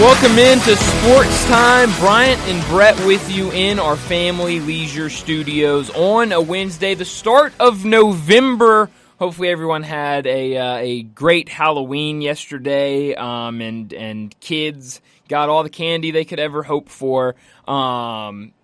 Welcome into Sports Time. Bryant and Brett with you in our family leisure studios on a Wednesday, the start of November. Hopefully, everyone had a uh, a great Halloween yesterday, um, and and kids got all the candy they could ever hope for. Um,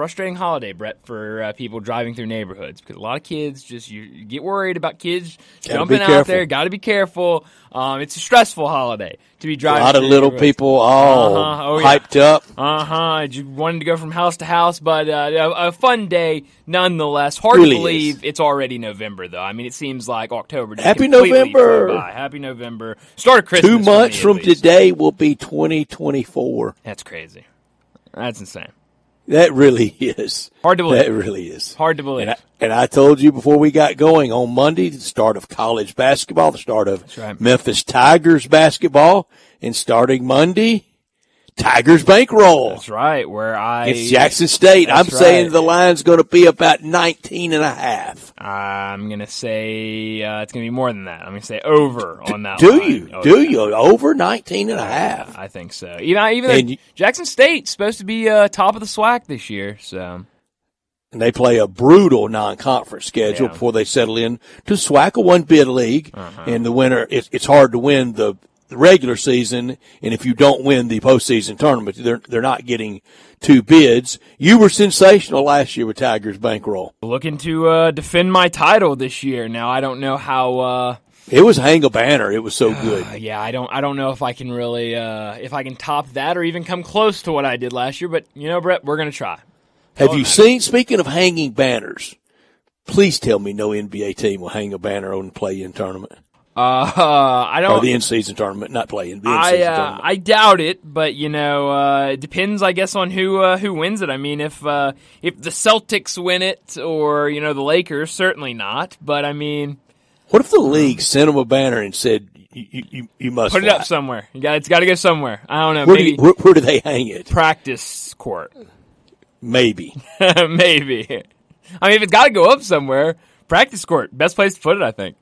frustrating holiday, Brett, for uh, people driving through neighborhoods because a lot of kids just you, you get worried about kids Gotta jumping out there. Got to be careful. Um, it's a stressful holiday to be driving. A lot of little people all Uh-huh. Oh, yeah. hyped up. Uh huh. You wanted to go from house to house, but uh, a, a fun day nonetheless. Hard Really to is. believe it's already November, though. I mean, it seems like October. Just Happy November. by. Happy November. Start of Christmas. Two months me, from today will be 2024. That's crazy. That's insane. That really is. Hard to believe. That really is. Hard to believe. And I, and I told you before we got going on Monday, the start of college basketball, the start of right. Memphis Tigers basketball, and starting Monday, Tigers bankroll That's right. Where I against Jackson State. I'm That's saying the line's going to be about 19 and a half. I'm gonna say uh, it's gonna be more than that. I'm gonna say over on that. Do line. you? Oh, Do yeah. you? Over 19 and a half. I think so. Even even though you- Jackson State's supposed to be uh, top of the SWAC this year, so and they play a brutal non-conference schedule Yeah. before they settle in to SWAC, a one-bid league. Uh-huh. And the winner, it's, it's hard to win the, the regular season, and if you don't win the postseason tournament, they're they're not getting two bids. You were sensational last year with Tigers bankroll. looking to uh, defend my title this year. Now I don't know how. Uh, It was hang a banner. It was so good. uh, yeah, I don't. I don't know if I can really, uh, if I can top that or even come close to what I did last year. But you know, Brett, we're gonna try. Have Oh, you seen? Speaking of hanging banners, please tell me no NBA team will hang a banner on the play-in tournament Uh, I don't. Or the in-season tournament, not play-in. The I uh, tournament. I doubt it, but you know, uh, it depends, I guess, on who uh, who wins it. I mean, if uh, if the Celtics win it, or you know, the Lakers, certainly not. But I mean, What if the league sent them a banner and said, "You, you, you- must put it up somewhere. You got it's got to go somewhere. I don't know, Where do, you, where, where do they hang it? practice court, Maybe. maybe. I mean, if it's got to go up somewhere, practice court, best place to put it, I think.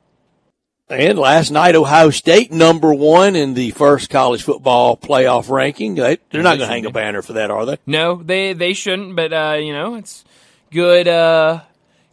And last night, Ohio State number one in the first college football playoff ranking. They, they're not going to hang a banner for that, are they? No, they they shouldn't, but uh, you know, it's good. Uh,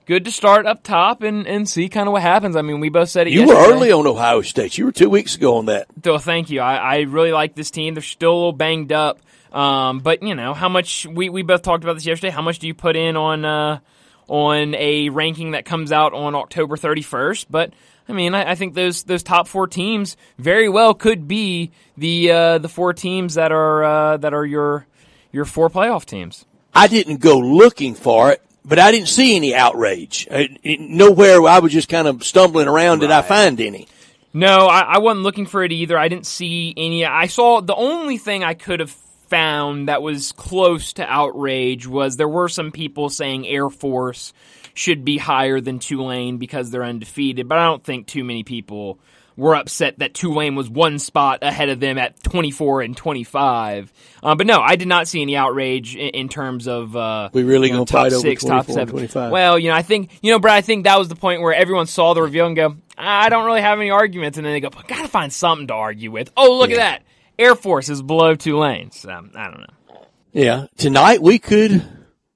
good to start up top and, and see kind of what happens. I mean, we both said it. You were early on Ohio State. You were two weeks ago on that. So thank you. I, I really like this team. They're still a little banged up. Um, but you know, how much we, we both talked about this yesterday. How much do you put in on uh, on a ranking that comes out on October 31st? But I mean, I, I think those those top four teams very well could be the uh, the four teams that are uh, that are your your four playoff teams. I didn't go looking for it, but I didn't see any outrage. Nowhere I was just kind of stumbling around did I find any. No, I, I wasn't looking for it either. I didn't see any. I saw the only thing I could have found that was close to outrage was there were some people saying Air Force should be higher than Tulane because they're undefeated, but I don't think too many people were upset that Tulane was one spot ahead of them at 24 and 25. Uh, but no, I did not see any outrage in, in terms of uh, We really you know, top six, top 24 seven. Well, you know, I think you know, but I think that was the point where everyone saw the reveal and go, I don't really have any arguments, and then they go, I gotta find something to argue with. Oh, look at that, Air Force is below Tulane. So I don't know. Yeah. Tonight we could,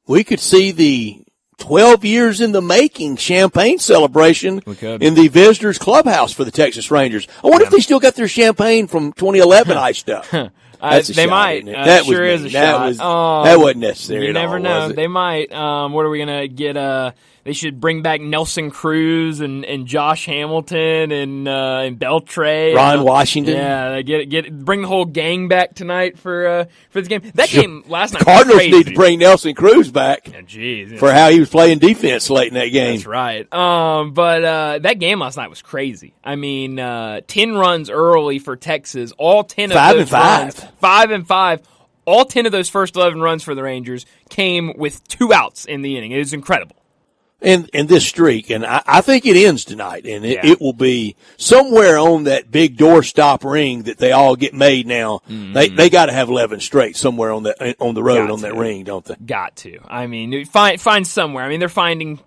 we could see the 12 years in the making champagne celebration in the visitors clubhouse for the Texas Rangers. I wonder if they still got their champagne from 2011 iced up. That's a they shot, might. Uh, that sure was is a that shot. Was, Um, that wasn't necessary. You never all, know. They might. Um, what are we gonna get? Uh, they should bring back Nelson Cruz and, and Josh Hamilton and uh, and Beltre. Ron and, Washington. Yeah, get get bring the whole gang back tonight for uh, for this game. That Sure. game last night. The Cardinals need to bring Nelson Cruz back Oh, Jeez, for how he was playing defense late in that game. That's right. Um, but uh, that game last night was crazy. I mean, uh, ten runs early for Texas. All ten of Five those and five. runs, five and five. All ten of those first eleven runs for the Rangers came with two outs in the inning. It was incredible. And and this streak, and I, I think it ends tonight, and it, Yeah. it will be somewhere on that big doorstop ring that they all get made now. They they got to have eleven straight somewhere on that on the road Mm-hmm. Got on that ring, don't they? Got to. I mean, find find somewhere. I mean, they're finding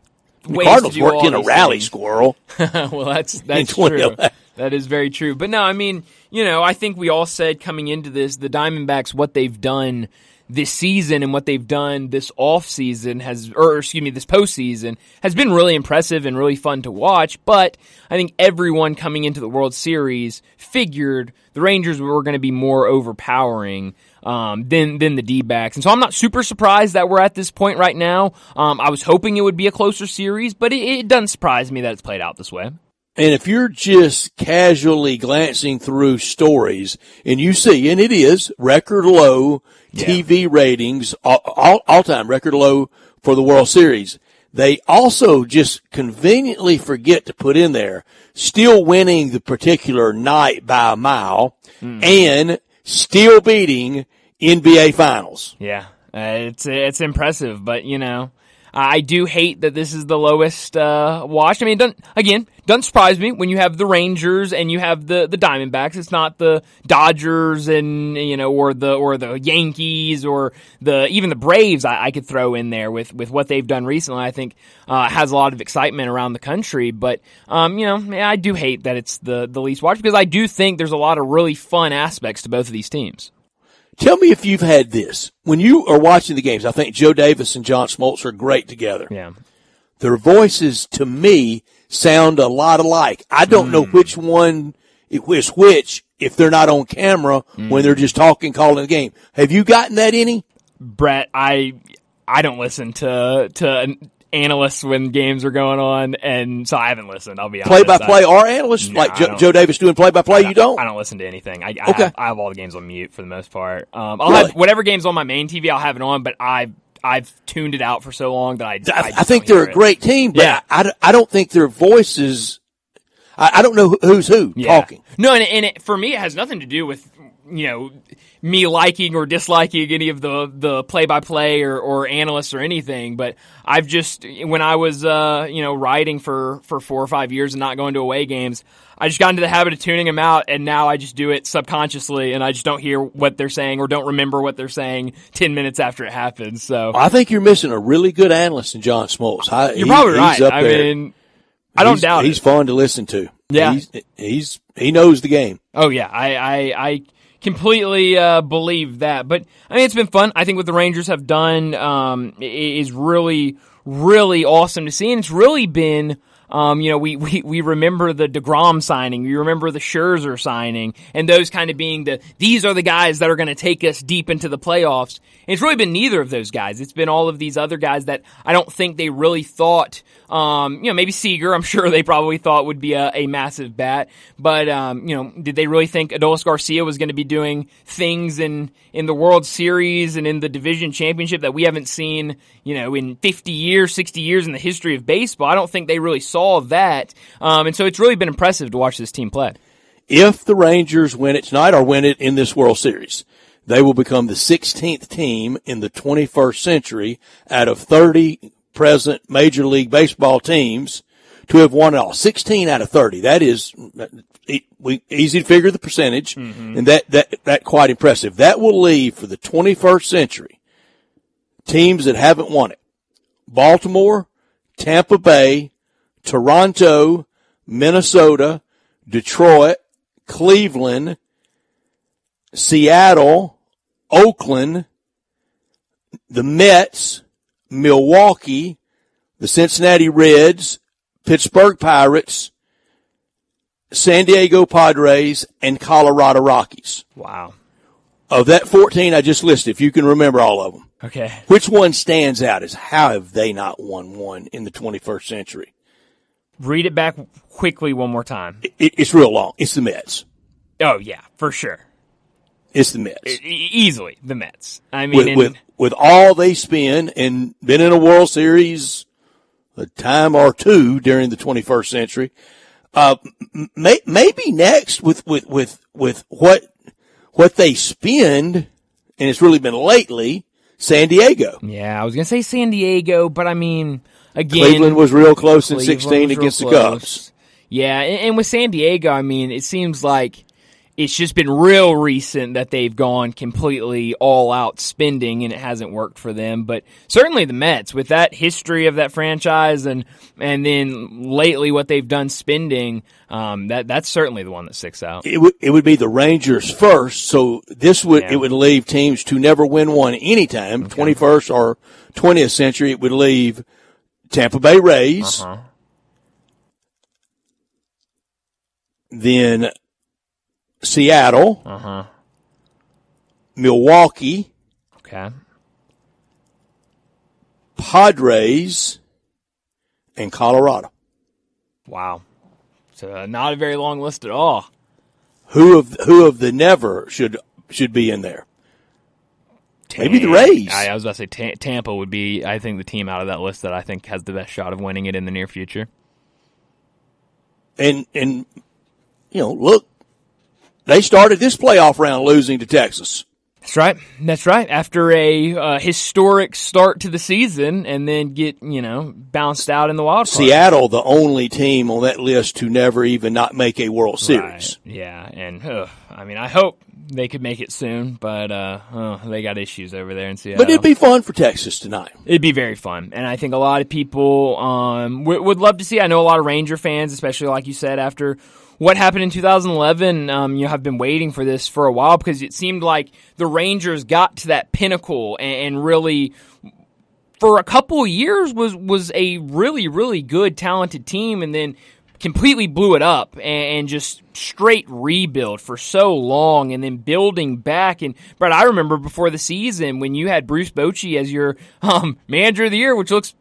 The ways Cardinals to do worked in a rally things. squirrel well, that's that's true. That is very true. But no, I mean, you know, I think we all said coming into this, the Diamondbacks, what they've done this season and what they've done this off season has, or excuse me, this postseason has been really impressive and really fun to watch. But I think everyone coming into the World Series figured the Rangers were going to be more overpowering. Um, than than the D backs, and so I'm not super surprised that we're at this point right now. Um, I was hoping it would be a closer series, but it, it doesn't surprise me that it's played out this way. And if you're just casually glancing through stories and you see, and it is record low Yeah. TV ratings, all, all, all time record low for the World Series. They also just conveniently forget to put in there still winning the particular night by a mile and still beating NBA finals. Yeah, uh, it's it's impressive, but you know, I do hate that this is the lowest uh, watched. I mean, doesn't again doesn't surprise me when you have the Rangers and you have the the Diamondbacks. It's not the Dodgers and you know or the or the Yankees or the even the Braves. I, I could throw in there with with what they've done recently. I think uh, has a lot of excitement around the country, but um, you know, I do hate that it's the the least watched because I do think there's a lot of really fun aspects to both of these teams. Tell me if you've had this. When you are watching the games, I think Joe Davis and John Smoltz are great together. Yeah. Their voices to me sound a lot alike. I don't know hmm. which one is which if they're not on camera hmm. when they're just talking, calling the game. Have you gotten that any? Brett, I I don't listen to to analysts when games are going on, and so I haven't listened. I'll be honest. Play by play I- or analysts No, like I Joe, Davis doing play by play? You don't? I don't listen to anything. I, I, Okay. have, I have all the games on mute for the most part. Um, I'll Really? have whatever games on my main TV. I'll have it on, but I've I've tuned it out for so long that I I, I think they're a it. great team, but Yeah. I, I, I don't think their voices. I, I don't know who's who Yeah. talking. No, and, and it, for me, it has nothing to do with you know me liking or disliking any of the the play by play or or analysts or anything. But I've just when I was uh, you know writing for for four or five years and not going to away games. I just got into the habit of tuning them out, and now I just do it subconsciously, and I just don't hear what they're saying or don't remember what they're saying ten minutes after it happens. So I think you're missing a really good analyst in John Smoltz. I, you're he- probably he's right. Up I there. mean, I don't He's- doubt He's it. fun to listen to. Yeah. he's, he's he knows the game. Oh yeah, I I, I completely uh, believe that. But I mean, it's been fun. I think what the Rangers have done um, is really really awesome to see, and it's really been. Um, you know, we, we, we remember the DeGrom signing. We remember the Scherzer signing and those kind of being the, these are the guys that are going to take us deep into the playoffs. And it's really been neither of those guys. It's been all of these other guys that I don't think they really thought, um, you know, maybe Seager, I'm sure they probably thought would be a, a massive bat. But, um, you know, did they really think Adolis Garcia was going to be doing things in, in the World Series and in the division championship that we haven't seen, you know, in 50 years, 60 years in the history of baseball? I don't think they really saw that. Um, and so it's really been impressive to watch this team play. If the Rangers win it tonight or win it in this World Series, they will become the 16th team in the 21st century out of 30 present Major League Baseball teams to have won it all. 16 out of 30. That is easy to figure the percentage, and that, that, that quite impressive. That will leave for the 21st century teams that haven't won it. Baltimore, Tampa Bay, Toronto, Minnesota, Detroit, Cleveland, Seattle, Oakland, the Mets, Milwaukee, the Cincinnati Reds, Pittsburgh Pirates, San Diego Padres, and Colorado Rockies. Wow. Of that 14 I just listed, if you can remember all of them, Okay. which one stands out as how have they not won one in the 21st century? Read it back quickly one more time. It, it's real long. It's the Mets. Oh yeah, for sure. It's the Mets. E- easily the Mets. I mean, with, and- with with all they spend and been in a World Series a time or two during the 21st century. Uh, may, maybe next with, with, with, with what, what they spend, and it's really been lately, San Diego. yeah, I was gonna say San Diego, but I mean, again, Cleveland was real close in 16 against the. Cubs. Yeah, and, and with San Diego, I mean, it seems like it's just been real recent that they've gone completely all out spending and it hasn't worked for them. But certainly the Mets with that history of that franchise and and then lately what they've done spending, um, that that's certainly the one that sticks out. It would it would be the Rangers first, so this would Yeah. it would leave teams to never win one anytime, twenty first or twentieth century. It would leave Tampa Bay Rays, Uh-huh. then Seattle, Uh huh. Milwaukee, Okay. Padres, and Colorado. Wow. So uh, not a very long list at all. Who of who of the never should should be in there? Maybe the Rays. I, I was about to say Ta- Tampa would be, I think, the team out of that list that I think has the best shot of winning it in the near future. And and you know, look, they started this playoff round losing to Texas. That's right. That's right. After a uh, historic start to the season, and then get you know bounced out in the wild card. Seattle, the only team on that list to never even not make a World Series. Right. Yeah, and uh, I mean, I hope they could make it soon, but uh, uh, they got issues over there in Seattle. But it'd be fun for Texas tonight. It'd be very fun, and I think a lot of people um, w- would love to see. I know a lot of Ranger fans, especially like you said, after what happened in 2011. Um, you have been waiting for this for a while because it seemed like the Rangers got to that pinnacle and, and really. For a couple of years, was was a really really good talented team, and then completely blew it up and, just straight rebuild for so long and then building back. And Brett, I remember before the season when you had Bruce Bochy as your um, manager of the year, which looks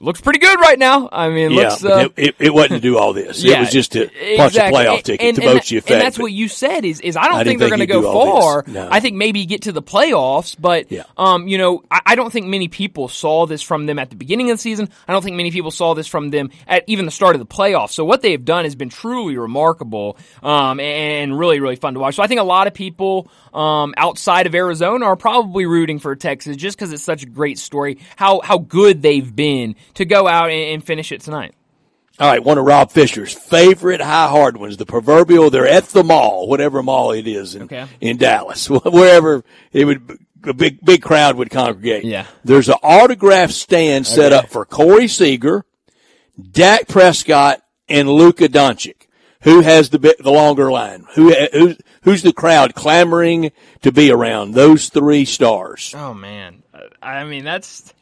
looks pretty good right now. I mean, Yeah, looks. Uh, it, it, it wasn't to do all this. yeah, it was just to punch a playoff And- ticket and, to and, Bochy effect. And that's what you said is is I don't I think they're going to go far. No. I think maybe get to the playoffs, but Yeah. um, you know, I, I don't think many people saw this from them at the beginning of the season. I don't think many people saw this from them at even the start of the playoffs. So what they have done has been truly remarkable um, and really really fun to watch. So I think a lot of people um, outside of Arizona are probably rooting for Texas just because it's such a great story. How how good they've been to go out and, and finish it tonight. All right, one of Rob Fisher's favorite high hard ones, the proverbial. They're at the mall, whatever mall it is in Okay. in Dallas, wherever it would a big big crowd would congregate. Yeah. there's an autograph stand set Okay. up for Corey Seager, Dak Prescott, and Luka Doncic. Who has the the longer line? Who who's who's the crowd clamoring to be around? Those three stars. Oh man, I mean that's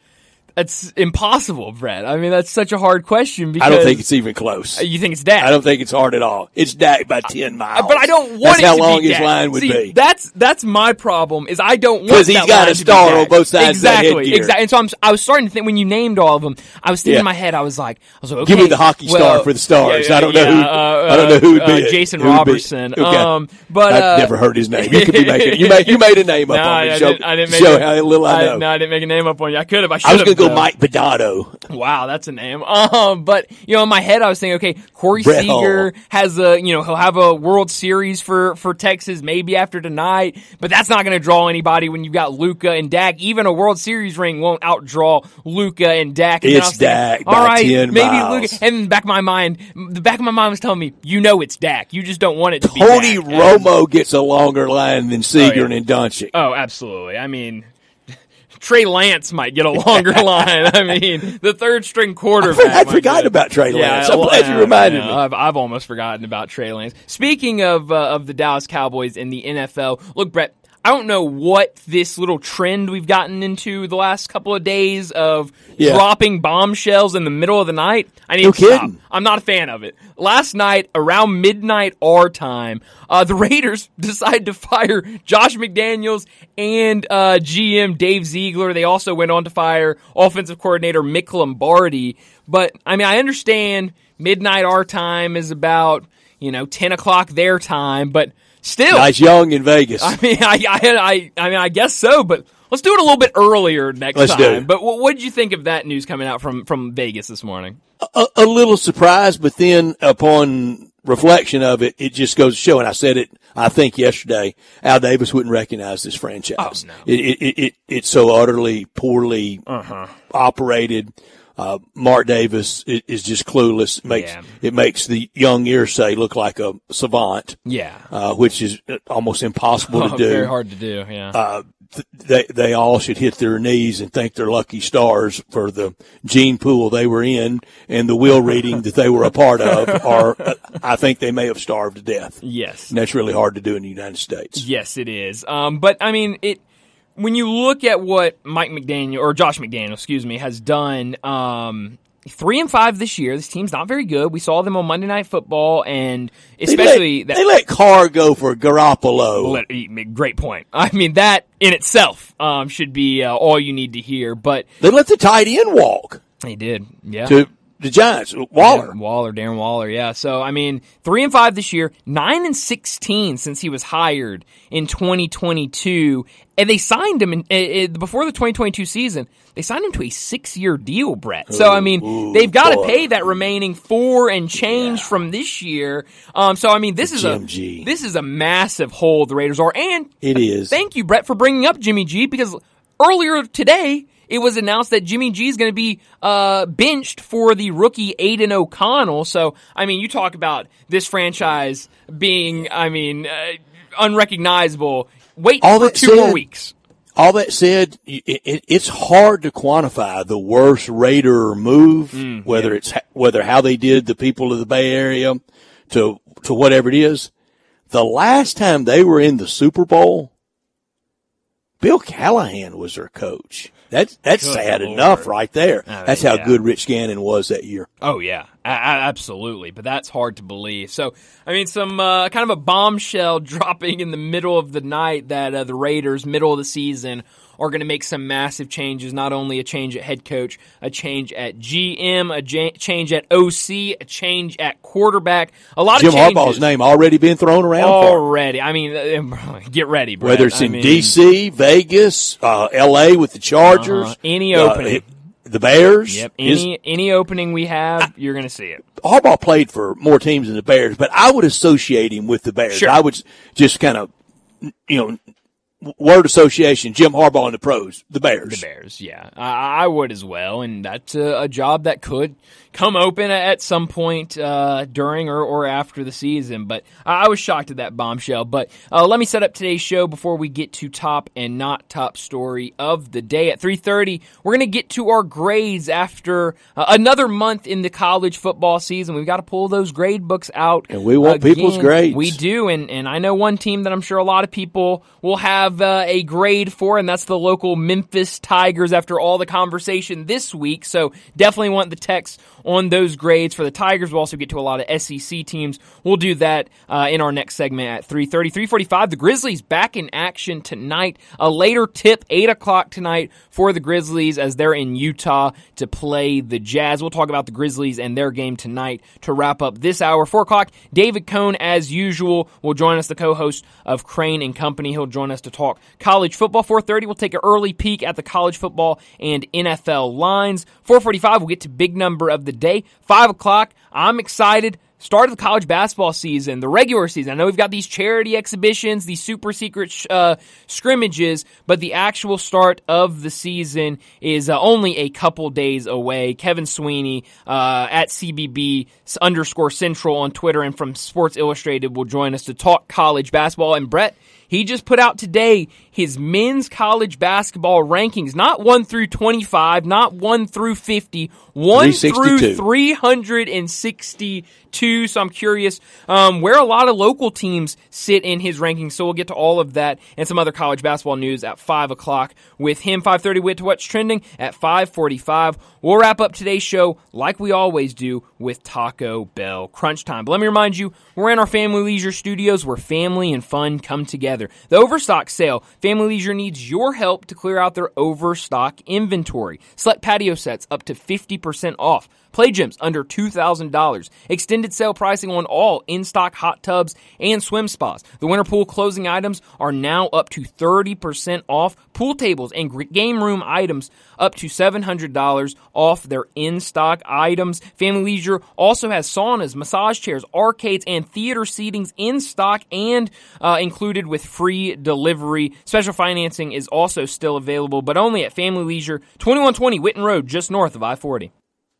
that's impossible, Brett. I mean that's such a hard question because I don't think it's even close. you think it's Dak. I don't think it's hard at all. It's Dak by ten miles. but I don't want That's it how to long be his line would See, be. That's that's my problem. Is I don't want 'Cause he's that got a to star on both sides of that Exactly, exactly. And so I'm, I was starting to think when you named all of them, I was thinking Yeah. in my head, I was like, I was like, okay, Give me the hockey star for the stars. yeah, I don't know yeah, who. uh, I don't know who would uh, be it. Jason would be? Robertson. Okay. Um, but I've uh, never heard his name. You could be making you made you made a name up No, on me. I didn't, I didn't make show a- how little I know. no, I didn't make a name up on you. I could have. I should have. Go. Mike Modano. Wow, that's a name. Um, but you know, in my head, I was thinking, okay, Corey Brett Seager Hull. has a, you know, he'll have a World Series for for Texas maybe after tonight, but that's not going to draw anybody when you've got Luka and Dak. Even a World Series ring won't outdraw Luka and Dak. And It's Dak All right, 10 maybe miles. Luka. And in the back of my mind, the back of my mind was telling me, you know, it's Dak. You just don't want it to be Tony Dak. And- Romo gets a longer line than Seager yeah. and Doncic. Oh, absolutely. I mean, Trey Lance might get a longer line. I mean, the third string quarterback. I'd might forgotten get- about Trey Lance. I'm well, glad you reminded yeah, me. I've, I've almost forgotten about Trey Lance. Speaking of uh, of the Dallas Cowboys in the NFL, look, Brett. I don't know what this little trend we've gotten into the last couple of days of Yeah. dropping bombshells in the middle of the night. I need No to stop. I'm not a fan of it. Last night, around midnight our time, uh, the Raiders decided to fire Josh McDaniels and uh, GM Dave Ziegler. They also went on to fire offensive coordinator Mick Lombardi. But I mean, I understand midnight our time is about you know 10 o'clock their time, but still, Nice young in Vegas. I mean, I, I, I, I mean, I guess so, but let's do it a little bit earlier next Let's time. But what, what did you think of that news coming out from from Vegas this morning? a, a little surprised, but then upon reflection of it, it just goes to show, and I said it, I think yesterday, Al Davis wouldn't recognize this franchise. Oh, no. it, it, it, it's so utterly poorly Uh-huh. operated. Uh, Mark Davis is, is, just clueless. It makes Yeah. it makes the young Irsay look like a savant, Yeah. uh, which is almost impossible to do. Very hard to do. Yeah. Uh, th- they they all should hit their knees and thank their lucky stars for the gene pool they were in and the will reading that they were a part of. Or uh, I think they may have starved to death. yes. And that's really hard to do in the United States. Yes, it is. Um, but I mean, it when you look at what Mike McDaniel or Josh McDaniel, excuse me, has done. Um, Three and five this year. This team's not very good. We saw them on Monday Night Football, and They especially let, that. they let Carr go for Garoppolo. let- Great point. I mean, that in itself um, should be uh, all you need to hear. But They let the tight end walk they did, yeah. to the Giants. Waller. Yeah, Waller, Darren Waller, yeah. So I mean, three and five this year, nine and sixteen since he was hired in 2022, and they signed him in, eh, eh, before the 2022 season. They signed him to a six-year deal, Brett. So I mean, Ooh, they've got to pay that remaining four and change Yeah. from this year. Um, so I mean, this is a Jim G. this is a massive hole the Raiders are, and It is. Thank you, Brett, for bringing up Jimmy G because earlier today it was announced that Jimmy G is going to be uh, benched for the rookie Aidan O'Connell. So, I mean, you talk about this franchise being, I mean, uh, unrecognizable. Wait All for two said- more weeks. All that said, it, it, it's hard to quantify the worst Raider move, Mm, whether it's whether how they did the people of the Bay Area to to whatever it is. The last time they were in the Super Bowl, Bill Callahan was their coach. That's that's Good sad Lord. enough right there. Uh, that's how yeah. good Rich Gannon was that year. Oh yeah, a- a- absolutely. But that's hard to believe. So I mean, some uh, kind of a bombshell dropping in the middle of the night that uh, the Raiders, middle of the season, are going to make some massive changes. Not only a change at head coach, a change at GM, a ja- change at OC, a change at quarterback. A lot Jim of Jim Harbaugh's name already been thrown around already. I mean, uh, get ready, Brett. Whether it's I in mean, D.C., Vegas, uh, L.A. with the Chargers, Uh-huh. Any uh, opening. the Bears. Yep, any any opening we have, you're going to see it. Harbaugh played for more teams than the Bears, but I would associate him with the Bears. Sure. I would just kind of, you know, word association, Jim Harbaugh and the pros, the Bears. The Bears, yeah, I, I would as well, and that's a, a job that could come open at some point uh, during or, or after the season. But I, I was shocked at that bombshell. But uh, let me set up today's show before we get to top and not top story of the day. At three thirty, we're going to get to our grades after uh, another month in the college football season. We've got to pull those grade books out, And we want people's grades. We do, and and I know one team that I'm sure a lot of people will have uh, a grade for, and that's the local Memphis Tigers. After all the conversation this week, so definitely want the text on those grades for the Tigers. We'll also get to a lot of SEC teams. We'll do that uh, in our next segment at 3.30. 3.45, the Grizzlies back in action tonight. A later tip, 8 o'clock tonight for the Grizzlies as they're in Utah to play the Jazz. We'll talk about the Grizzlies and their game tonight to wrap up this hour. 4 o'clock, David Cohn, as usual, will join us, the co-host of Crane and Company. He'll join us to talk college football. 4.30, we'll take an early peek at the college football and NFL lines. 4.45, we'll get to big number of the day. 5 o'clock, I'm excited. Start of the college basketball season, the regular season. I know we've got these charity exhibitions, these super secret uh, scrimmages, but the actual start of the season is uh, only a couple days away. Kevin Sweeney uh, at CBB underscore Central on Twitter and from Sports Illustrated will join us to talk college basketball. And Brett, he just put out today his men's college basketball rankings, not 1 through 25, not 1 through 50, 1 through 362. 362. So I'm curious um, where a lot of local teams sit in his rankings. So we'll get to all of that and some other college basketball news at 5 o'clock with him. 5.30 with what's trending at 5.45. We'll wrap up today's show like we always do with Taco Bell Crunch Time. But let me remind you, we're in our Family Leisure studios where family and fun come together. The Overstock sale. Family Leisure needs your help to clear out their overstock inventory. Select patio sets up to 50% off. Play gyms under $2,000. Extended sale pricing on all in-stock hot tubs and swim spas. The winter pool closing items are now up to 30% off. Pool tables and game room items up to $700 off their in-stock items. Family Leisure also has saunas, massage chairs, arcades, and theater seatings in stock and uh, included with free delivery. Special financing is also still available, but only at Family Leisure, 2120 Whitten Road, just north of I-40.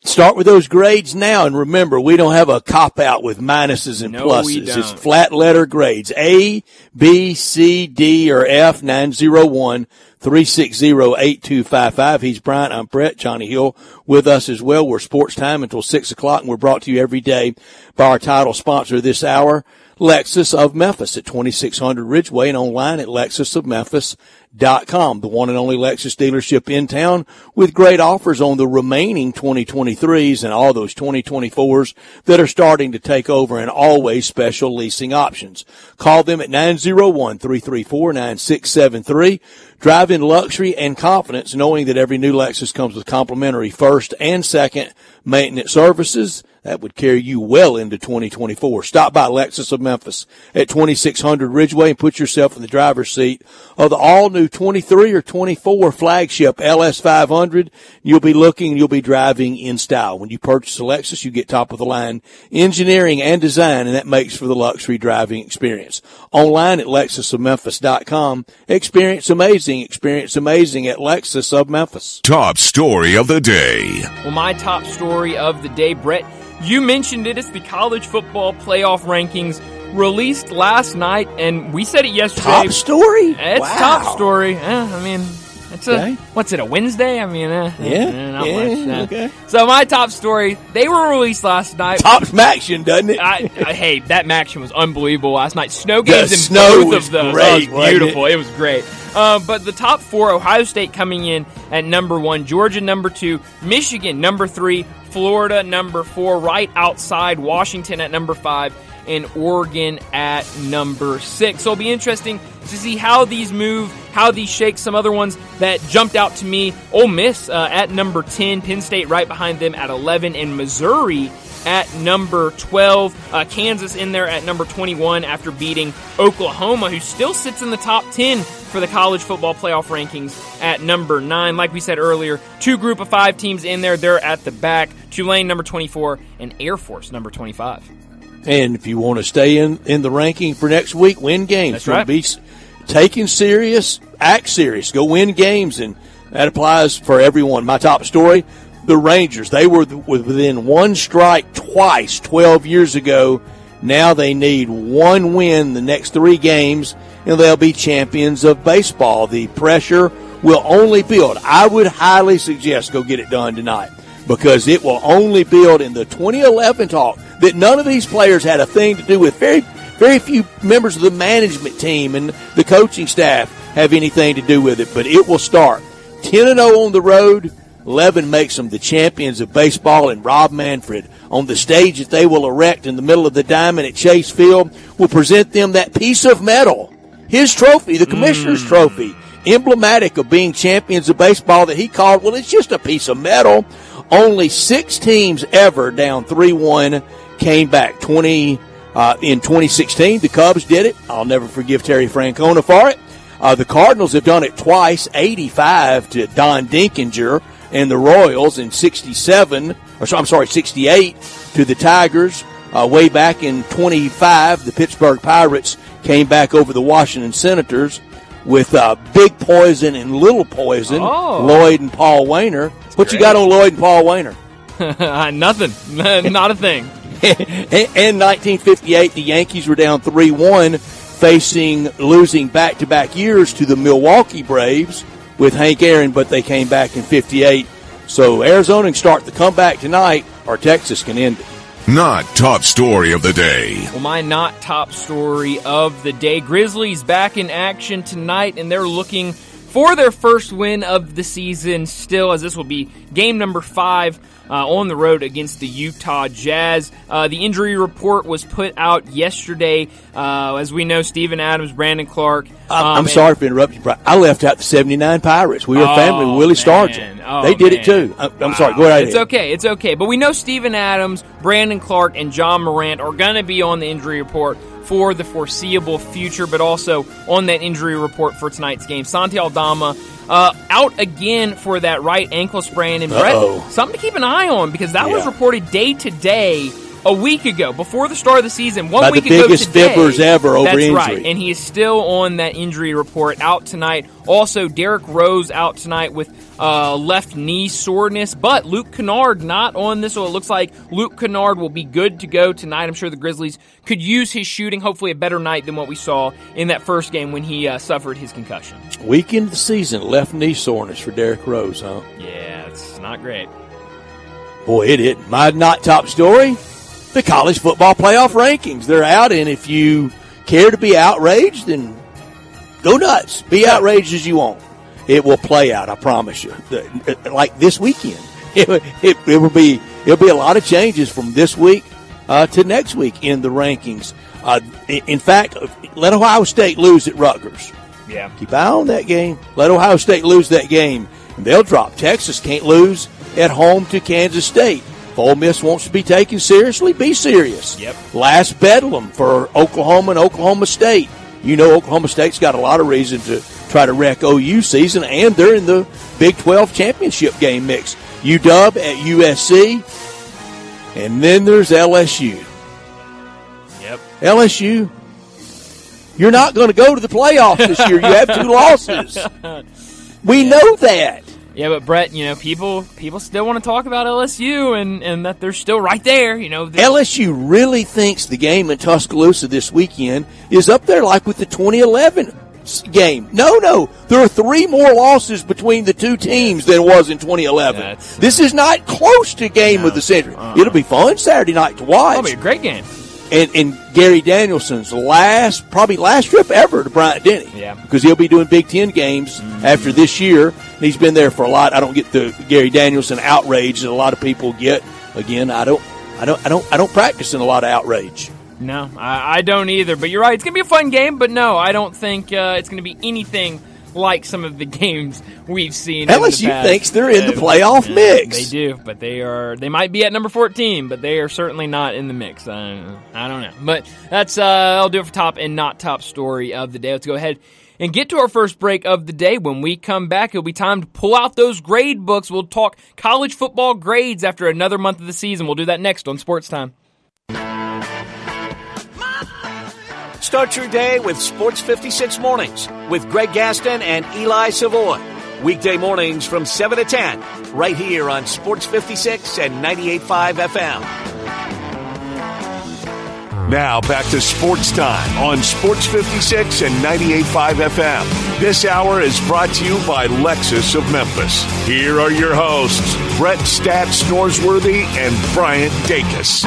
Start with those grades now, and remember, we don't have a cop out with minuses and No, we pluses. It's flat letter grades. A, B, C, D, or F, 901 360 8255. He's Bryant. I'm Brett. Johnny Hill with us as well. We're sports time until 6 o'clock, and we're brought to you every day by our title sponsor this hour, Lexus of Memphis at 2600 Ridgeway and online at lexusofmemphis.com. The one and only Lexus dealership in town with great offers on the remaining 2023s and all those 2024s that are starting to take over and always special leasing options. Call them at 901-334-9673. Drive in luxury and confidence knowing that every new Lexus comes with complimentary first and second maintenance services that would carry you well into 2024. Stop by Lexus of Memphis at 2600 Ridgeway and put yourself in the driver's seat of the all new 23 or 24 flagship LS500. You'll be looking, and you'll be driving in style. When you purchase a Lexus, you get top of the line engineering and design, and that makes for the luxury driving experience. Online at lexusofmemphis.com. Experience amazing. Experience amazing at Lexus of Memphis. Top story of the day. Well, my top story of the day, Brett, you mentioned it. It's the college football playoff rankings released last night, and we said it yesterday. Top story? It's Wow. top story. Eh, I mean, it's a Okay. what's it? A Wednesday? I mean, eh, Yeah, eh, not yeah, much. okay. So my top story, they were released last night. Top action, doesn't it? I, I, hey, that action was unbelievable last night. Snow games in snow both of those. great, it was beautiful. It? was great. Uh, but the top four: Ohio State coming in at number one, Georgia number two, Michigan number three, Florida number four, right outside Washington at number five, and Oregon at number six. So it'll be interesting to see how these move, how these shake. Some other ones that jumped out to me: Ole Miss uh, at number ten, Penn State right behind them at eleven, and Missouri at number 12. Uh, Kansas in there at number 21 after beating Oklahoma, who still sits in the top 10 for the college football playoff rankings at number 9. Like we said earlier, two group of five teams in there. They're at the back. Tulane number 24 and Air Force number 25. And if you want to stay in, in the ranking for next week, win games. That's right. Be taken serious, act serious, go win games, and that applies for everyone. My top story: the Rangers. They were th- within one strike twice 12 years ago. Now they need one win the next three games, and they'll be champions of baseball. The pressure will only build. I would highly suggest go get it done tonight because it will only build in the 2011 talk that none of these players had a thing to do with. Very, very few members of the management team and the coaching staff have anything to do with it, but it will start 10 and 0 on the road. 11 makes them the champions of baseball, and Rob Manfred on the stage that they will erect in the middle of the diamond at Chase Field will present them that piece of metal, his trophy, the commissioner's trophy, emblematic of being champions of baseball that he called, well, it's just a piece of metal. Only six teams ever down 3-1 came back. 20, uh, in 2016, the Cubs did it. I'll never forgive Terry Francona for it. Uh, the Cardinals have done it twice, 85 to Don Denkinger and the Royals in 67, or so, I'm sorry, 68 to the Tigers. Uh, way back in 25, the Pittsburgh Pirates came back over the Washington Senators with uh, Big Poison and Little Poison, Oh. Lloyd and Paul Waner. what you got on Lloyd and Paul Waner? Nothing. Not a thing. in 1958, the Yankees were down 3-1, facing losing back-to-back years to the Milwaukee Braves with Hank Aaron, but they came back in 58. So Arizona can start the comeback tonight, or Texas can end it. Not top story of the day. Well, my not top story of the day Grizzlies back in action tonight, and they're looking for their first win of the season still, as this will be game number five uh, on the road against the Utah Jazz. Uh, the injury report was put out yesterday. Uh, as we know, Steven Adams, Brandon Clarke. I'm, um, I'm sorry for interrupting. but I left out the 79 Pirates. We were a Oh, family with Willie. Stargell. Oh, they did man. it too. I'm Wow. sorry. Go ahead. It's okay. It's okay. But we know Steven Adams, Brandon Clarke, and Ja Morant are going to be on the injury report for the foreseeable future, but also on that injury report for tonight's game. Santi Aldama uh, out again for that right ankle sprain. And Brett, something to keep an eye on because that was reported day to day a week ago, before the start of the season, one By week the ago biggest today. fibbers ever over that's injury. right, and he is still on that injury report, out tonight. Also, Derrick Rose out tonight with uh, left knee soreness, but Luke Kennard not on this, so it looks like Luke Kennard will be good to go tonight. I'm sure the Grizzlies could use his shooting, hopefully a better night than what we saw in that first game when he uh, suffered his concussion. Week into the season, left knee soreness for Derrick Rose, huh? Yeah, it's not great. Boy, it is. My not top story, the college football playoff rankings. They're out, and if you care to be outraged, then go nuts. Be outraged as you want. It will play out, I promise you. Like this weekend. It, it, it will be, it'll be a lot of changes from this week uh, to next week in the rankings. Uh, in in fact, let Ohio State lose at Rutgers. Yeah. Keep eye on that game. Let Ohio State lose that game, and they'll drop. Texas can't lose at home to Kansas State. If Ole Miss wants to be taken seriously, be serious. Yep. Last bedlam for Oklahoma and Oklahoma State. You know Oklahoma State's got a lot of reason to try to wreck OU season, and they're in the Big 12 championship game mix. UW at USC, and then there's LSU. Yep. LSU, you're not going to go to the playoffs this year. You have two losses. We know that. Yeah, but Brett, you know, people people still want to talk about LSU and, and that they're still right there. You know, LSU really thinks the game in Tuscaloosa this weekend is up there like with the 2011 game. No, no. There are three more losses between the two teams than was in 2011. That's- this is not close to game of the century. Uh-uh. It'll be fun Saturday night to watch. that'll be a great game. and, and Gary Danielson's last, probably last trip ever to Bryant Denny. Yeah. Because he'll be doing Big Ten games mm-hmm. after this year. He's been there for a lot. I don't get the Gary Danielson outrage that a lot of people get. Again, I don't, I don't, I don't, I don't practice in a lot of outrage. No, I, I don't either. But you're right; it's gonna be a fun game. But no, I don't think uh, it's gonna be anything like some of the games we've seen. in the LSU past. thinks they're in the playoff yeah, mix. They do, but they are. They might be at number 14, but they are certainly not in the mix. I, I don't know. But that's. Uh, I'll do it for top and not top story of the day. Let's go ahead and get to our first break of the day. When we come back, it'll be time to pull out those grade books. We'll talk college football grades after another month of the season. We'll do that next on Sports Time. Start your day with Sports 56 Mornings with Greg Gaston and Eli Savoy. Weekday mornings from 7 to 10, right here on Sports 56 and 98.5 FM. Now back to sports time on Sports 56 and 98.5 FM. This hour is brought to you by Lexus of Memphis. Here are your hosts, Brett Stats Norsworthy and Bryant Dacus.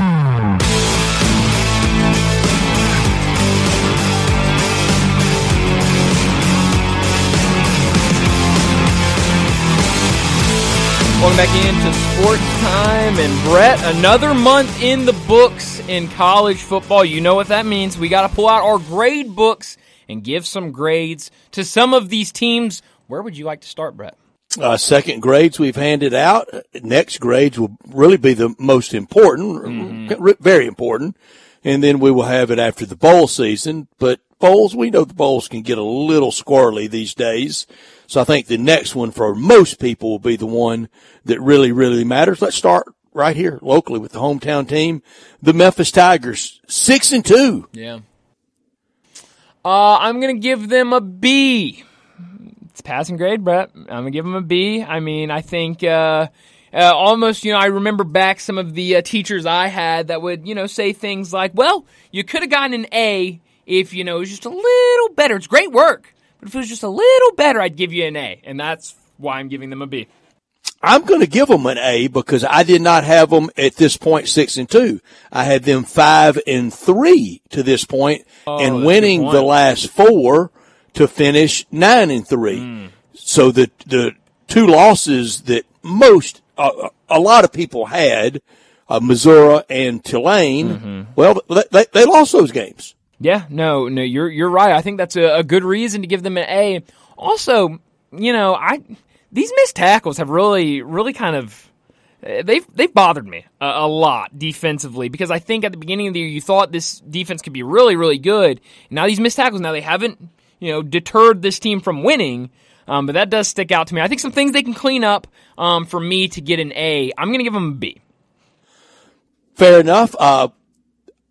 Welcome back into Sports Time and Brett. Another month in the books in college football. You know what that means. We got to pull out our grade books and give some grades to some of these teams. Where would you like to start, Brett? Uh, second grades we've handed out. Next grades will really be the most important, r- very important. And then we will have it after the bowl season. But bowls, we know the bowls can get a little squirrely these days. So I think the next one for most people will be the one that really, really matters. Let's start right here locally with the hometown team, the Memphis Tigers, six and two. Yeah. Uh, I'm going to give them a B. It's passing grade, Brett. I'm going to give them a B. I mean, I think, uh, uh, almost, you know, I remember back some of the uh, teachers I had that would, you know, say things like, well, you could have gotten an A if, you know, it was just a little better. It's great work, but if it was just a little better, I'd give you an A. And that's why I'm giving them a B. I'm going to give them an A because I did not have them at this point six and two. I had them five and three to this point Oh, and winning the last four to finish nine and three. Hmm. So the the two losses that most uh, a lot of people had, uh, Missouri and Tulane, Mm-hmm. well, they, they lost those games. Yeah, no, no, you're you're right. I think that's a, a good reason to give them an A. Also, you know, I these missed tackles have really, really kind of uh, they've they've bothered me a, a lot defensively because I think at the beginning of the year you thought this defense could be really, really good. Now these missed tackles, now they haven't you know deterred this team from winning. Um, but that does stick out to me. I think some things they can clean up um, for me to get an A. I'm going to give them a B. Fair enough. Uh,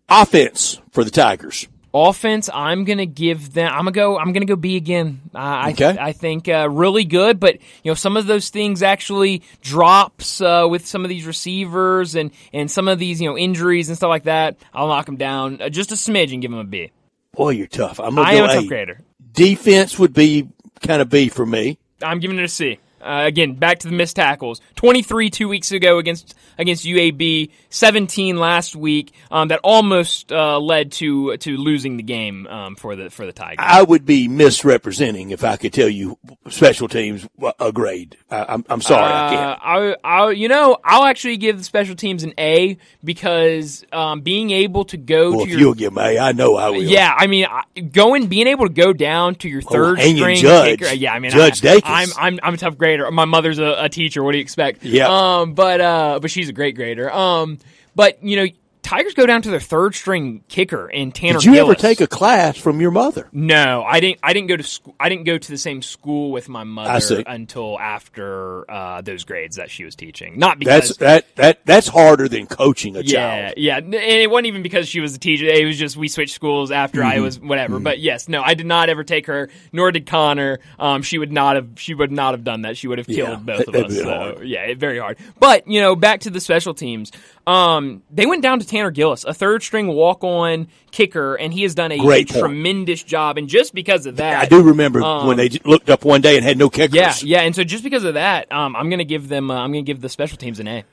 offense for the Tigers. Offense, I'm gonna give them. I'm gonna go. I'm gonna go B again. Uh, I Okay. I think uh, really good, but you know some of those things actually drops uh, with some of these receivers and and some of these you know injuries and stuff like that. I'll knock them down uh, just a smidge and give them a B. Boy, you're tough. I'm gonna I go am a A. tough grader. Defense would be kind of B for me. I'm giving it a C. Uh, again, back to the missed tackles. 23 two weeks ago against against UAB. 17 last week. Um, that almost uh, led to to losing the game um, for the for the Tigers. I would be misrepresenting if I could tell you special teams a grade. I, I'm, I'm sorry, I can't. Uh, I, I, you know, I'll actually give the special teams an A because um, being able to go Well, to your you'll give me A, I know I will. yeah, I mean, going being able to go down to your third hanging string judge. kicker. Yeah, I mean, Judge I, Dacus. I'm I'm I'm a tough grader. My mother's a, a teacher. What do you expect? Yeah. Um, but uh, but she's a great grader. Um, but you know, Tigers go down to their third string kicker in Tanner. Did you ever take a class from your mother? No, I didn't. I didn't go to school. I didn't go to the same school with my mother until after uh, those grades that she was teaching. Not because That's that that that's harder than coaching a yeah, child. yeah, and it wasn't even because she was a teacher. It was just we switched schools after I Mm-hmm. was whatever. But yes, no, I did not ever take her. Nor did Connor. Um, she would not have. She would not have done that. She would have killed Yeah, both of us. So hard. yeah, very hard. But you know, back to the special teams. Um, they went down to Tanner Gillis, a third string walk on kicker, and he has done a, Great point. tremendous job. And just because of that, I do remember Um, when they looked up one day and had no kickers. Yeah, yeah, and so just because of that, um, I'm gonna give them. Uh, I'm gonna give the special teams an A.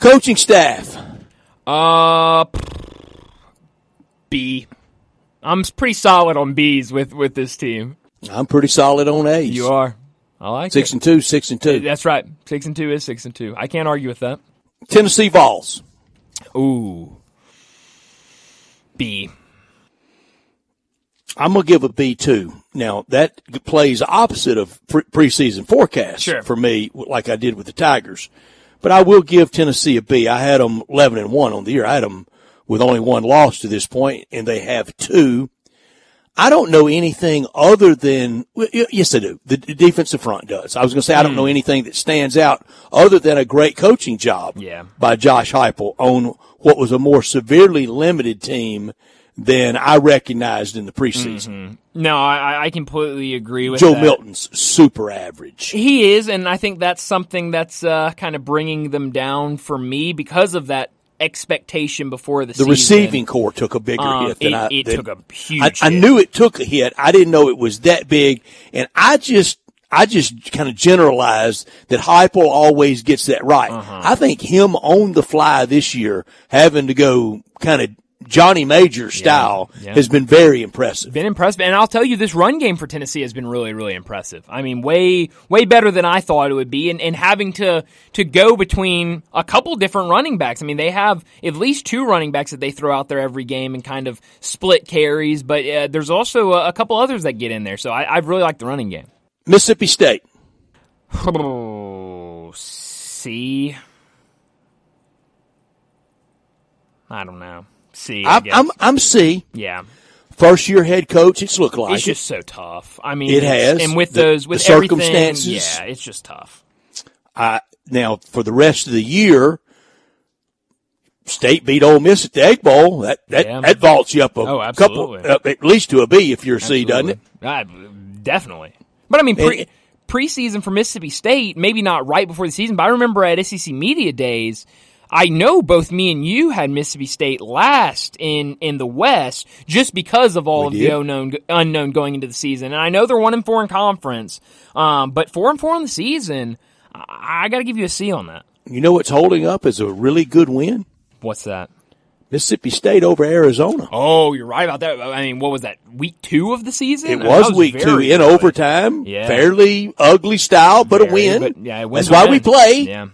Coaching staff. Uh, B. I'm pretty solid on B's with with this team. I'm pretty solid on A's. You are. I like Six it. and two, six and two. That's right. Six and two is six and two. I can't argue with that. Tennessee Vols. Ooh. B. I'm gonna give a B two. Now that plays opposite of pre- preseason forecast Sure. for me, like I did with the Tigers. But I will give Tennessee a B. I had them 11 and one on the year. I had them with only one loss to this point, and they have two. I don't know anything other than yes, I do. The defensive front does. I was going to say I don't know anything that stands out other than a great coaching job Yeah. by Josh Heupel on what was a more severely limited team than I recognized in the preseason. No, I, I completely agree with Joe that. Milton's super average. He is, and I think that's something that's uh, kind of bringing them down for me because of that expectation before the, The season. receiving corps took a bigger Um, hit than it- I. it than- took a huge I, I knew it took a hit. I didn't know it was that big, and I just. I just kind of generalized that Heupel always gets that right. Uh-huh. I think him on the fly this year, having to go kind of Johnny Major style, yeah. has been very impressive. been impressive, and I'll tell you, this run game for Tennessee has been really, really impressive. I mean, way, way better than I thought it would be, and, and having to to go between a couple different running backs. I mean, they have at least two running backs that they throw out there every game and kind of split carries, but uh, there's also a, a couple others that get in there. So I, I really like the running game. Mississippi State. Oh, C. I don't know. C. I I'm. I'm, I'm C. yeah. First year head coach. It's looked like It's just so tough. I mean, It has. and with The- those, with circumstances. yeah, it's just tough. I, now for the rest of the year, State beat Ole Miss at the Egg Bowl. That that, Yeah. that vaults you up a Oh, couple, uh, at least to a B if you're a C, doesn't it? Uh, definitely. But I mean, pre, And- preseason for Mississippi State, maybe not right before the season, but I remember at SEC Media Days, I know both me and you had Mississippi State last in, in the West just because of all We of did. the unknown, unknown going into the season. And I know they're one and four in conference, um, but four and four in the season, I, I got to give you a C on that. You know what's holding up is a really good win? What's that? Mississippi State over Arizona. Oh, you're right about that. I mean, what was that? Week two of the season? It I mean, was that week two very in overtime. Yeah. Fairly ugly style, but a win. but, yeah, That's why a we play, Yeah.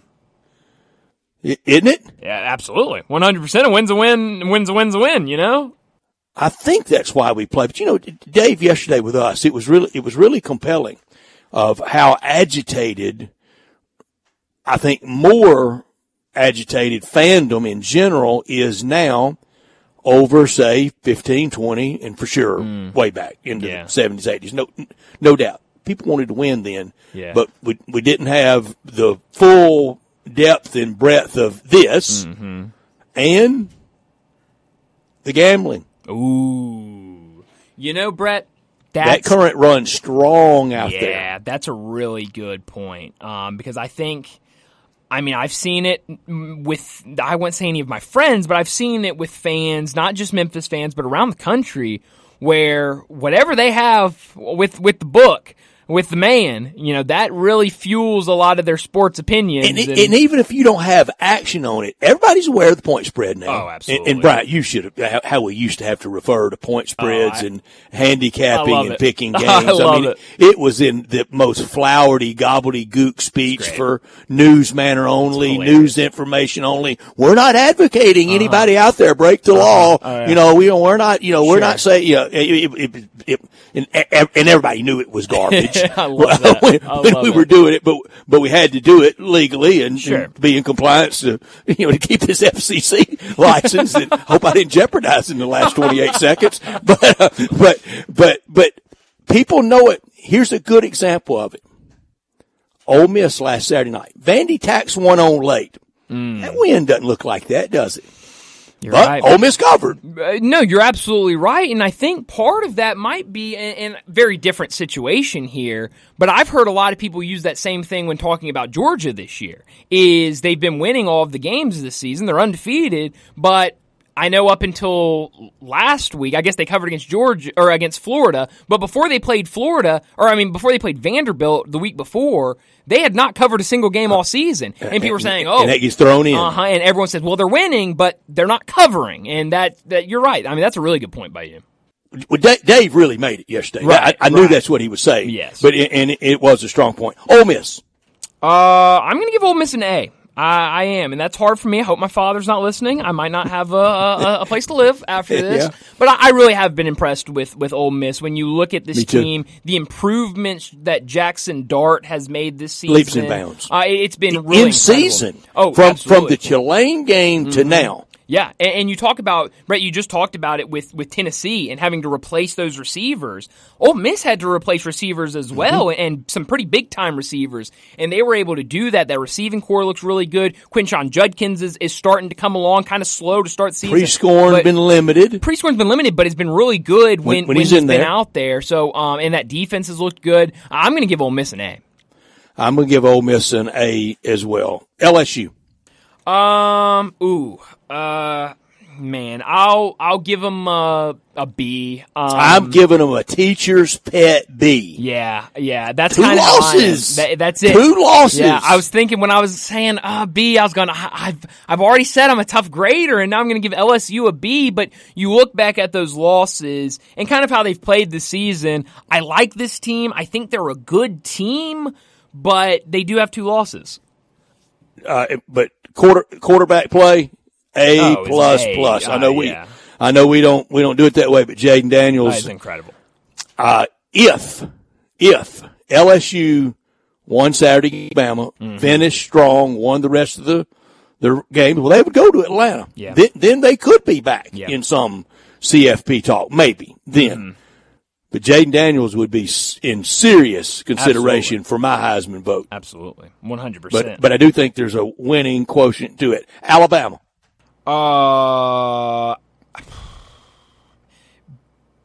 Isn't it? Yeah, absolutely. 100% a win's a win, wins a win's a win, you know? I think that's why we play. But you know, Dave, yesterday with us, it was really, it was really compelling of how agitated, I think more agitated fandom in general is now over, say, 15, 20, and for sure hmm. way back into Yeah. the 70s, 80s. No, no doubt. People wanted to win then, Yeah. but we, we didn't have the full depth and breadth of this. and the gambling. Ooh. You know, Brett, That current runs strong out yeah, there. Yeah, that's a really good point. Um, because I think, I mean, I've seen it with, I wouldn't say any of my friends, but I've seen it with fans, not just Memphis fans, but around the country, where whatever they have with with the book, with the man, you know, that really fuels a lot of their sports opinions. And, and- and even if you don't have action on it, everybody's aware of the point spread now. Oh, And, absolutely. and Brian, you should have, how- we used to have to refer to point spreads I- and handicapping and it. picking I games. love mean, it. it was in the most flowery, gobbledygook speech for news manner only. Uh-huh. news information only. We're not advocating anybody out there break the law. Oh, yeah. You know, we don't, we're not, you know, we're Sure. not saying, you know, it, and, and everybody knew it was garbage. I love that. when, I when love we were doing it, but but we had to do it legally and, Sure. and be in compliance to you know to keep this FCC license. and hope I didn't jeopardize in the last twenty eight seconds. But uh, but but but people know it. Here's a good example of it. Ole Miss last Saturday night. Vandy tacks one on late. That win doesn't look like that, does it? You're but right. Ole Miss covered. Uh, no, you're absolutely right, and I think part of that might be in, in a very different situation here. But I've heard a lot of people use that same thing when talking about Georgia this year. Is they've been winning all of the games this season, they're undefeated, but I know up until last week, I guess they covered against Georgia or against Florida, but before they played Florida, or I mean, before they played Vanderbilt the week before, they had not covered a single game all season, and people were saying, "Oh, and that gets thrown in. uh huh. And everyone says, well, they're winning, but they're not covering. And that, that you're right. I mean, that's a really good point by you. Well, Dave really made it yesterday. Right, I, I knew right. that's what he was saying. Yes. but it, and it was a strong point. Ole Miss. Uh, I'm going to give Ole Miss an A. I, I am, and that's hard for me. I hope my father's not listening. I might not have a, a, a place to live after this, Yeah. but I, I really have been impressed with with Ole Miss. When you look at this team, the improvements that Jackson Dart has made this season, Leaps and bounds. Uh, it- it's been really in incredible. season. Oh, from absolutely. Mm-hmm. from the Tulane game to now. Yeah, and, and you talk about Brett. You just talked about it with with Tennessee and having to replace those receivers. Ole Miss had to replace receivers as well, and some pretty big time receivers, and they were able to do that. That receiving corps looks really good. Quinshon Judkins is, is starting to come along, kind of slow to start season. Pre-scoring but- been limited. Pre-scoring's been limited, but it's been really good when, When- when he's in been there. out there. So, um, and that defense has looked good. I'm going to give Ole Miss an A. I'm going to give Ole Miss an A as well. LSU. Um. Ooh. Uh. Man, I'll I'll give them a a B. Um, I'm giving them a teacher's pet B. Yeah, yeah, that's Two kind of losses. That, that's it. Two losses. Yeah, I was thinking when I was saying uh, B, I was going. to I've I've already said I'm a tough grader, and now I'm going to give LSU a B. But you look back at those losses and kind of how they've played this season. I like this team. I think they're a good team, but they do have two losses. Uh, but quarter quarterback play A Oh, plus A. plus. I Uh, know we. yeah. I know we don't we don't do it that way, but Jayden Daniels is incredible. uh, if if LSU won Saturday, Alabama, Mm-hmm. finished strong, won the rest of the the games, well, they would go to Atlanta. Yeah. Then, then they could be back Yeah. in some CFP talk, maybe then. Mm-hmm. But Jayden Daniels would be in serious consideration for my Heisman vote. Absolutely, one hundred percent. but I do think there's a winning quotient to it. Alabama. Uh,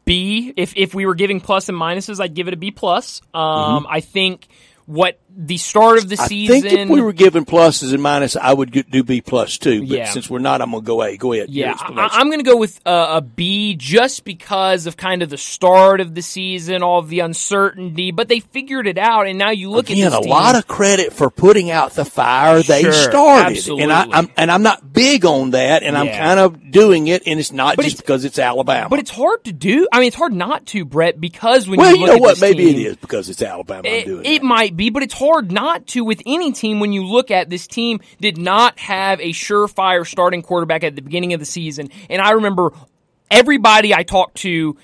B. If if we were giving plus and minuses, I'd give it a B plus. Um, I think what the start of the. I season. think if we were given pluses and minuses, I would do B plus too. But Yeah. since we're not, I'm going to go A. Go ahead. Yeah. I, am going to go with uh, a B just because of kind of the start of the season, all of the uncertainty. But they figured it out, and now you look Again, at this a team, lot of credit for putting out the fire they Sure, started, and I, I'm and I'm not big on that, and I'm kind of doing it, and it's not But just it's- because it's Alabama. But it's hard to do. I mean, it's hard not to, Brett, because when well, you you know at what? Maybe team, it is because it's Alabama. I'm It, doing it might be, but it's hard not to with any team when you look at this team did not have a surefire starting quarterback at the beginning of the season. And I remember everybody I talked to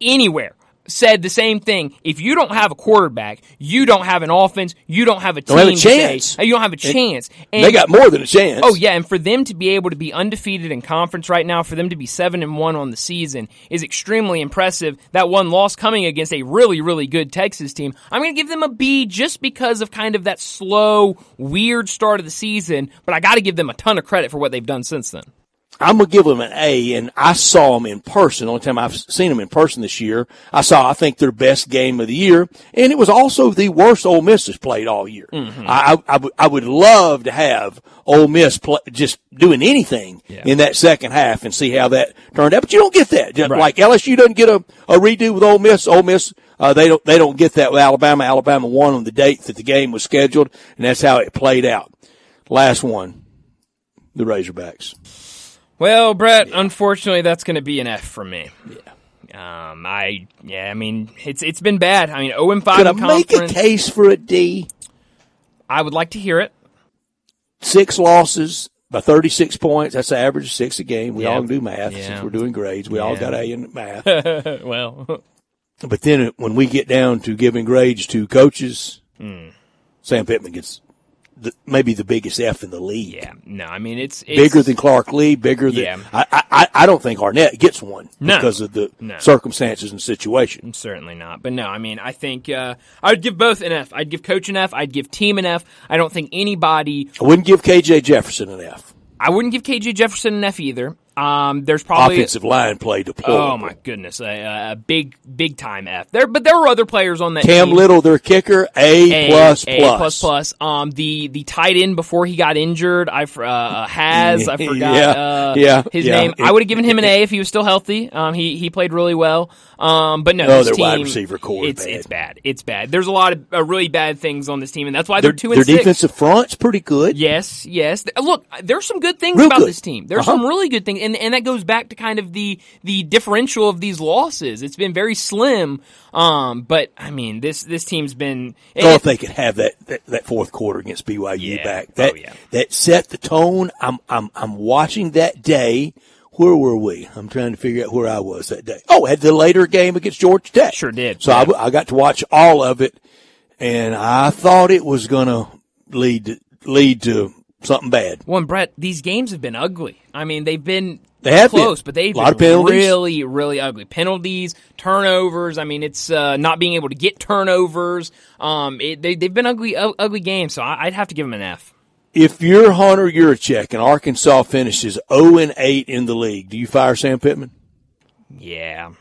anywhere said the same thing. If you don't have a quarterback, you don't have an offense, you don't have a team. Don't have a to say- chance. Uh, you don't have a chance. And they got more than a chance. Oh yeah, and for them to be able to be undefeated in conference right now, for them to be seven and one on the season is extremely impressive. That one loss coming against a really, really good Texas team. I'm gonna give them a B just because of kind of that slow, weird start of the season, but I gotta give them a ton of credit for what they've done since then. I'm gonna give them an A, and I saw them in person. The only time I've seen them in person this year, I saw I think their best game of the year, and it was also the worst Ole Miss has played all year. Mm-hmm. I, I, I, would- would love to have Ole Miss play, just doing anything Yeah. in that second half and see how that turned out. But you don't get that. Just Right. Like LSU doesn't get a, a redo with Ole Miss. Ole Miss uh, they don't they don't get that with Alabama. Alabama won on the date that the game was scheduled, and that's how it played out. Last one, the Razorbacks. Well, Brett, unfortunately, that's going to be an F for me. Yeah. Um, I yeah, I mean it's it's been bad. I mean, zero and five Could I make a case for a D? I would like to hear it. Six losses by 36 points. That's the average of six a game. We Yeah. all can do math Yeah. since we're doing grades. We all got A in math. well, but then when we get down to giving grades to coaches, Hmm. Sam Pittman gets the, maybe the biggest F in the league. yeah, no, I mean it's, it's Bigger than Clark Lea, bigger than Yeah. I, I I don't think Arnett gets one No. because of the No. circumstances and situation. Certainly not. But no, I mean, I think uh, I would give both an F. I'd give coach an F. I'd give team an F. I don't think anybody. I wouldn't give KJ Jefferson an F. I wouldn't give KJ Jefferson an F either. Um, there's probably Offensive line play deplorable. oh my goodness, a, a big big time F. There, but there were other players on that. Cam team. Little, their kicker, A, A, plus A plus. plus plus. Um, the the tight end before he got injured, I fr- uh, has I forgot Yeah, uh, yeah, his yeah. name. I would have given him an A if he was still healthy. Um, he he played really well. Um, but no, No, this their team, wide receiver corps it's bad. it's bad. It's bad. There's a lot of uh, really bad things on this team, and that's why they're, Their, two and their six. defensive front's pretty good. Yes, yes. Look, there's some good things Real about good. this team. There's Uh-huh. some really good things, and and that goes back to kind of the the differential of these losses. It's been very slim. Um, but I mean, this this team's been. Oh, if they could have that, that, that fourth quarter against BYU Yeah. back, that Oh, yeah. that set the tone. I'm I'm I'm watching that day. Where were we? I'm trying to figure out where I was that day. Oh, had the later game against Georgia Tech. Sure did. So Yeah. I I, got to watch all of it, and I thought it was going to lead to, lead to something bad. Well, and Brett, these games have been ugly. I mean, they've been They have been. close, but they've A been really, really ugly. Penalties, turnovers. I mean, it's uh, not being able to get turnovers. Um, it, they, they've been ugly, u- ugly games. So I, I'd have to give them an F. If you're Hunter Yurachek and Arkansas finishes 0 and 8 in the league, do you fire Sam Pittman? Yeah.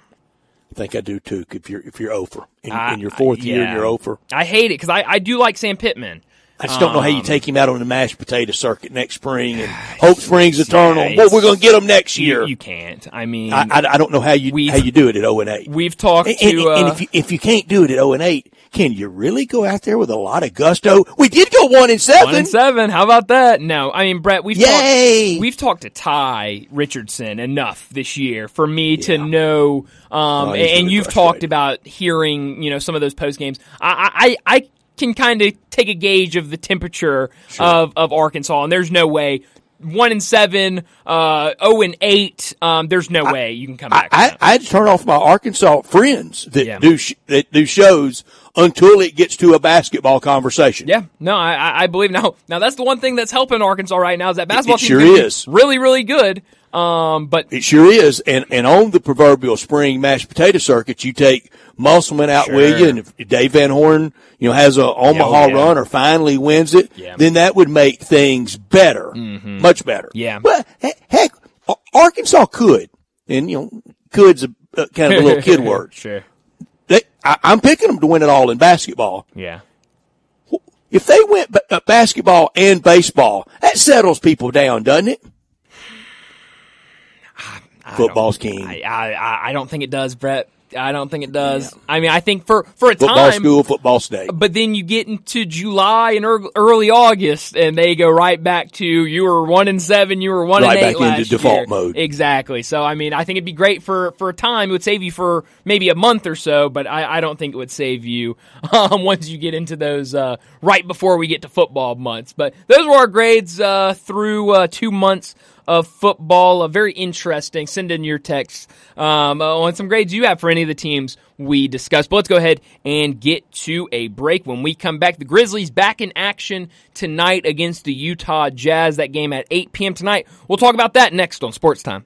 I think I do too. If you're if you're over in, in your fourth year, yeah. and you're over. I hate it because I, I do like Sam Pittman. I just don't know how Um, you take him out on the mashed potato circuit next spring and Hope Springs Eternal. Yeah, Well, we're going to get him next year. you can't. I mean, I, I, I don't know how you how you do it at zero and eight. we've talked And, to. and- and uh, if you, if you can't do it at zero and eight, can you really go out there with a lot of gusto? We did go one and seven. One and seven. How about that? No, I mean Brett. We've Yay! talked. We've talked to Ty Richardson enough this year for me to know. Um, Oh, and really you've frustrated. talked about hearing, you know, some of those post games. I, I, I can kind of take a gauge of the temperature of of Arkansas, and there's no way. One and seven, uh, zero and eight. Um, there's no way you can come back. I. I had to turn off my Arkansas friends that Yeah. do sh- that do shows until it gets to a basketball conversation. Yeah, no, I, I- I believe now. Now that's the one thing that's helping Arkansas right now is that basketball it team sure is. really, really good. Um, but It sure is. And and on the proverbial spring mashed potato circuit, you take Musselman out Sure. with you, and if Dave Van Horn, you know, has a Omaha yeah. run or finally wins it, Yeah. then that would make things better, much better. Yeah. Well, heck, Arkansas could, and you know, could's a, kind of a little kid word. Sure. They, I, I'm picking them to win it all in basketball. Yeah. If they went ba- uh, basketball and baseball, that settles people down, doesn't it? Football's king. I, I I don't think it does, Brett. I don't think it does. I mean, I think for for a football time, school, football state. but then you get into July and early August, and they go right back to you were one and seven, you were one Right and eight back into last default mode. Exactly. So I mean, I think it'd be great for for a time. It would save you for maybe a month or so, but I, I don't think it would save you um, once you get into those uh, right before we get to football months. But those were our grades uh, through uh, two months of football. Uh, very interesting. Send in your texts um, uh, on some grades you have for any of the teams we discussed. But let's go ahead and get to a break. When we come back, the Grizzlies back in action tonight against the Utah Jazz. That game at 8 p.m. tonight. We'll talk about that next on Sports Time.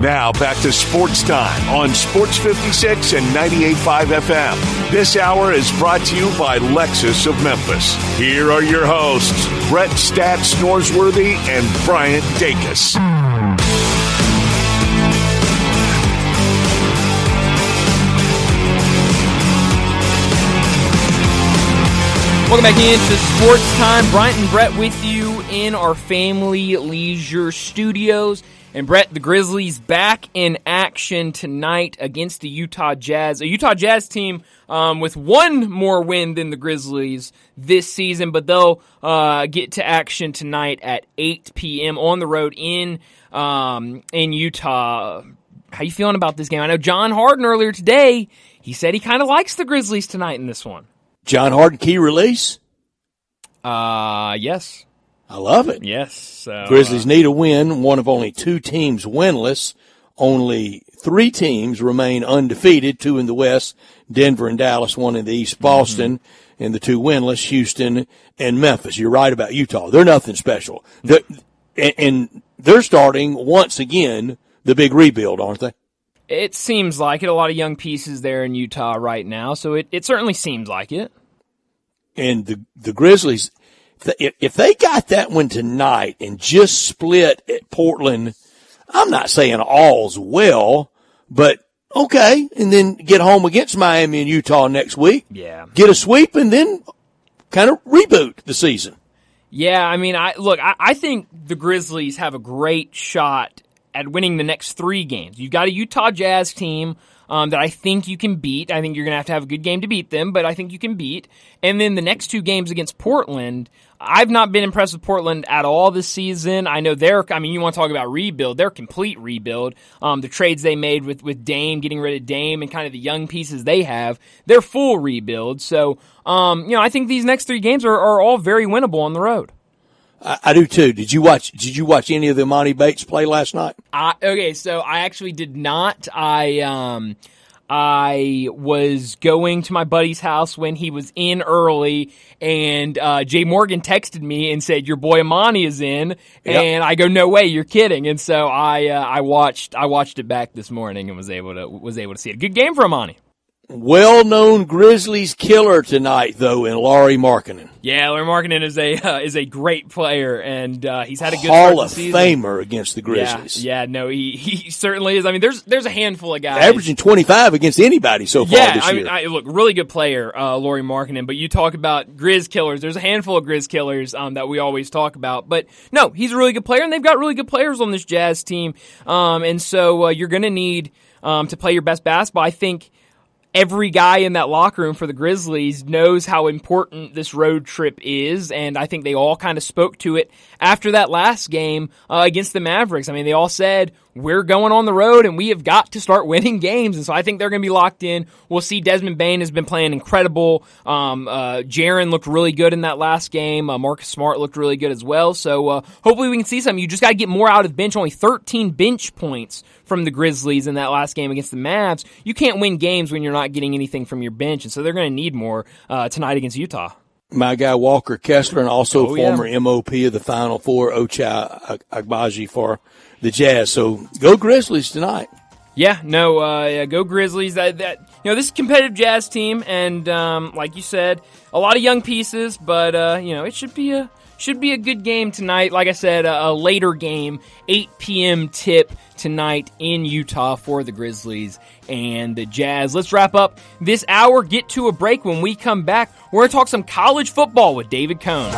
Now back to sports time on Sports 56 and 98.5 FM. This hour is brought to you by Lexus of Memphis. Here are your hosts, Brett Stats Norsworthy and Bryant Dacus. Welcome back into Sports Time. Bryant and Brett with you in our family leisure studios. And Brett, the Grizzlies back in action tonight against the Utah Jazz. A Utah Jazz team um, with one more win than the Grizzlies this season, but they'll uh, get to action tonight at 8 p.m. on the road in um, in Utah. How you feeling about this game? I know John Harden earlier today. He said he kind of likes the Grizzlies tonight in this one. John Harden key release. Uh, yes. I love it. Yes. So, Grizzlies uh, need a win. One of only two teams winless. Only three teams remain undefeated. Two in the West, Denver and Dallas. One in the East, Boston. Mm-hmm. And the two winless, Houston and Memphis. You're right about Utah. They're nothing special. They're, and, and they're starting once again the big rebuild, aren't they? It seems like it. A lot of young pieces there in Utah right now, so it, it certainly seems like it. And the the Grizzlies, if if they got that one tonight and just split at Portland, I'm not saying all's well, but okay, and then get home against Miami and Utah next week, Yeah. get a sweep, and then kind of reboot the season. Yeah, I mean, I look, I, I think the Grizzlies have a great shot at winning the next three games. You've got a Utah Jazz team um, that I think you can beat. I think you're going to have to have a good game to beat them, but I think you can beat. And then the next two games against Portland, I've not been impressed with Portland at all this season. I know they're, I mean, you want to talk about rebuild. They're complete rebuild. Um, the trades they made with, with Dame, getting rid of Dame and kind of the young pieces they have, they're full rebuild. So, um, you know, I think these next three games are, are all very winnable on the road. I, I do too. Did you watch? Did you watch any of the Monty Bates play last night? I, okay, so I actually did not. I um I was going to my buddy's house when he was in early, and uh, Jay Morgan texted me and said, "Your boy Amani is in," Yep. and I go, "No way, you're kidding!" And so I uh, I watched I watched it back this morning and was able to was able to see it. Good game for Amani. Well-known Grizzlies killer tonight, though, in Lauri Markkanen, Yeah, Lauri Markkanen is a uh, is a great player, and uh, he's had a good Hall of to the season. Famer against the Yeah, Grizzlies. yeah, no, he he certainly is. I mean, there's there's a handful of guys Averaging 25 against anybody so far Yeah, this I year. mean, I, look, really good player, uh, Lauri Markkanen. But you talk about Grizz killers. There's a handful of Grizz killers um, that we always talk about. But no, he's a really good player, and they've got really good players on this Jazz team. Um, and so uh, you're going to need um, to play your best basketball. I think every guy in that locker room for the Grizzlies knows how important this road trip is, and I think they all kind of spoke to it after that last game uh, against the Mavericks. I mean, they all said, we're going on the road and we have got to start winning games. And so I think they're going to be locked in. We'll see Desmond Bane has been playing incredible. Um, uh, Jaren looked really good in that last game. Uh, Marcus Smart looked really good as well. So, uh, hopefully we can see some. You just got to get more out of bench. Only 13 bench points from the Grizzlies in that last game against the Mavs. You can't win games when you're not getting anything from your bench. And so they're going to need more, uh, tonight against Utah. my guy Walker Kessler and also Oh, yeah. former MOP of the Final Four, Ochai Agbaji for the Jazz. So go Grizzlies tonight. Yeah, no, uh, yeah, go Grizzlies. That, that you know, this is competitive Jazz team, and um, like you said, a lot of young pieces, but uh, you know, it should be a should be a good game tonight. Like I said, a, a later game, 8 p.m. tip tonight in Utah for the Grizzlies and the Jazz. Let's wrap up this hour. Get to a break. When we come back, we're gonna talk some college football with David Cohn.